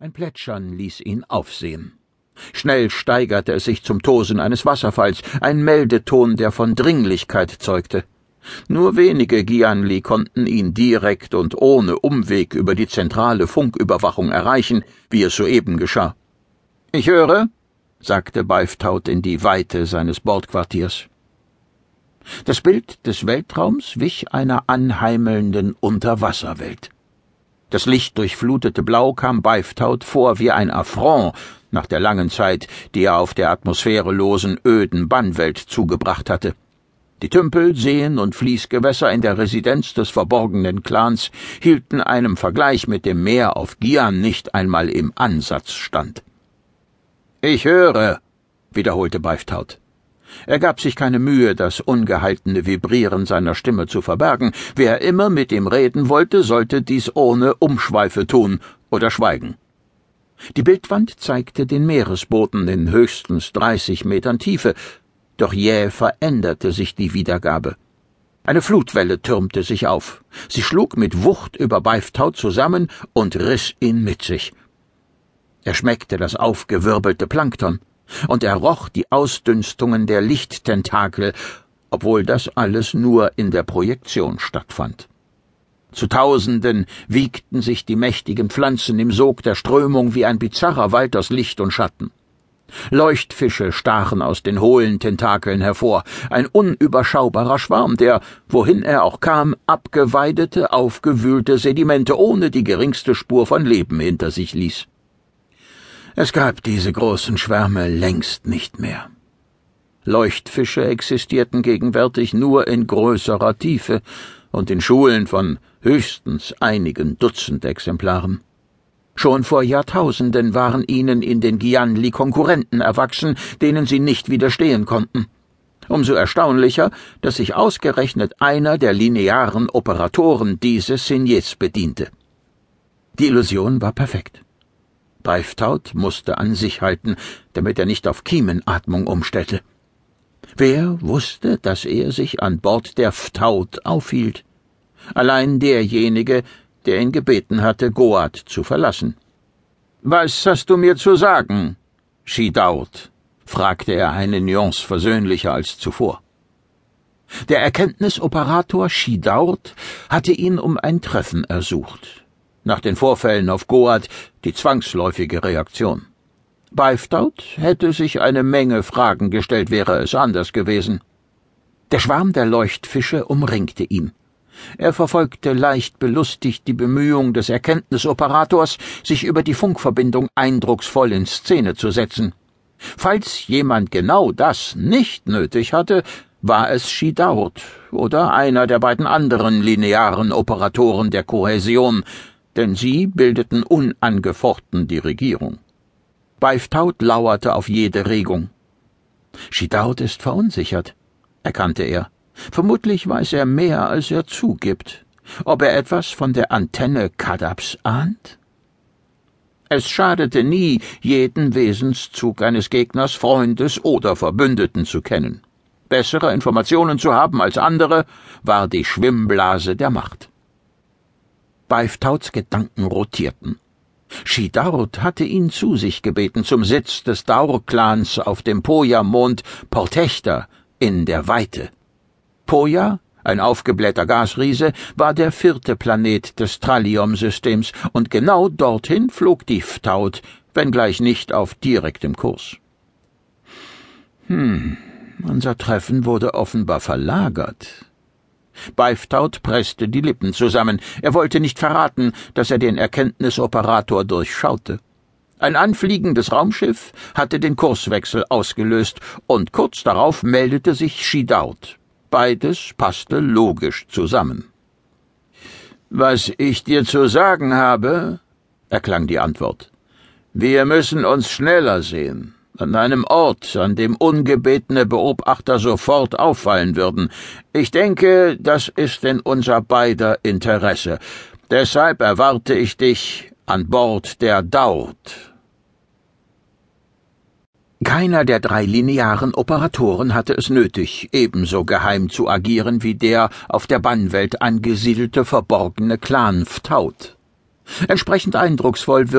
Ein Plätschern ließ ihn aufsehen. Schnell steigerte es sich zum Tosen eines Wasserfalls, ein Meldeton, der von Dringlichkeit zeugte. Nur wenige Gianli konnten ihn direkt und ohne Umweg über die zentrale Funküberwachung erreichen, wie es soeben geschah. Ich höre, sagte Beiftaut in die Weite seines Bordquartiers. Das Bild des Weltraums wich einer anheimelnden Unterwasserwelt. Das lichtdurchflutete Blau kam Beiftaut vor wie ein Affront nach der langen Zeit, die er auf der atmosphärelosen, öden Bannwelt zugebracht hatte. Die Tümpel, Seen und Fließgewässer in der Residenz des verborgenen Clans hielten einem Vergleich mit dem Meer auf Gian nicht einmal im Ansatz stand. Ich höre, wiederholte Beiftaut. Er gab sich keine Mühe, das ungehaltene Vibrieren seiner Stimme zu verbergen. Wer immer mit ihm reden wollte, sollte dies ohne Umschweife tun oder schweigen. Die Bildwand zeigte den Meeresboden in höchstens dreißig Metern Tiefe, doch jäh veränderte sich die Wiedergabe. Eine Flutwelle türmte sich auf. Sie schlug mit Wucht über Beiftaut zusammen und riss ihn mit sich. Er schmeckte das aufgewirbelte Plankton und er roch die Ausdünstungen der Lichttentakel, obwohl das alles nur in der Projektion stattfand. Zu Tausenden wiegten sich die mächtigen Pflanzen im Sog der Strömung wie ein bizarrer Wald aus Licht und Schatten. Leuchtfische stachen aus den hohlen Tentakeln hervor, ein unüberschaubarer Schwarm, der, wohin er auch kam, abgeweidete, aufgewühlte Sedimente ohne die geringste Spur von Leben hinter sich ließ. Es gab diese großen Schwärme längst nicht mehr. Leuchtfische existierten gegenwärtig nur in größerer Tiefe und in Schulen von höchstens einigen Dutzend Exemplaren. Schon vor Jahrtausenden waren ihnen in den Gianli Konkurrenten erwachsen, denen sie nicht widerstehen konnten. Umso erstaunlicher, dass sich ausgerechnet einer der linearen Operatoren dieses Signes bediente. Die Illusion war perfekt. Beiftaut musste an sich halten, damit er nicht auf Kiemenatmung umstellte. Wer wusste, dass er sich an Bord der Ftaut aufhielt? Allein derjenige, der ihn gebeten hatte, Goat zu verlassen. Was hast du mir zu sagen, Schidaut? fragte er eine Nuance versöhnlicher als zuvor. Der Erkenntnisoperator Schidaurt hatte ihn um ein Treffen ersucht nach den Vorfällen auf Goat die zwangsläufige Reaktion. Beiftaut hätte sich eine Menge Fragen gestellt, wäre es anders gewesen. Der Schwarm der Leuchtfische umringte ihn. Er verfolgte leicht belustigt die Bemühung des Erkenntnisoperators, sich über die Funkverbindung eindrucksvoll in Szene zu setzen. Falls jemand genau das nicht nötig hatte, war es Schidaut oder einer der beiden anderen linearen Operatoren der Kohäsion, denn sie bildeten unangefochten die Regierung. Beiftaut lauerte auf jede Regung. Schidaut ist verunsichert, erkannte er. Vermutlich weiß er mehr, als er zugibt. Ob er etwas von der Antenne Kadaps ahnt? Es schadete nie, jeden Wesenszug eines Gegners, Freundes oder Verbündeten zu kennen. Bessere Informationen zu haben als andere war die Schwimmblase der Macht. Beiftauts Gedanken rotierten. Shidaut hatte ihn zu sich gebeten zum Sitz des Daur-Clans auf dem Poja-Mond Portechter in der Weite. Poja, ein aufgeblähter Gasriese, war der vierte Planet des Trallium-Systems, und genau dorthin flog die Ftaut, wenngleich nicht auf direktem Kurs. Hm, unser Treffen wurde offenbar verlagert. Beiftaut presste die Lippen zusammen. Er wollte nicht verraten, dass er den Erkenntnisoperator durchschaute. Ein anfliegendes Raumschiff hatte den Kurswechsel ausgelöst, und kurz darauf meldete sich Schidaut. Beides passte logisch zusammen. Was ich dir zu sagen habe, erklang die Antwort. Wir müssen uns schneller sehen an einem Ort, an dem ungebetene Beobachter sofort auffallen würden. Ich denke, das ist in unser beider Interesse. Deshalb erwarte ich dich an Bord der Daut. Keiner der drei linearen Operatoren hatte es nötig, ebenso geheim zu agieren wie der auf der Bannwelt angesiedelte verborgene Clan Ftaut. Entsprechend eindrucksvoll wirkte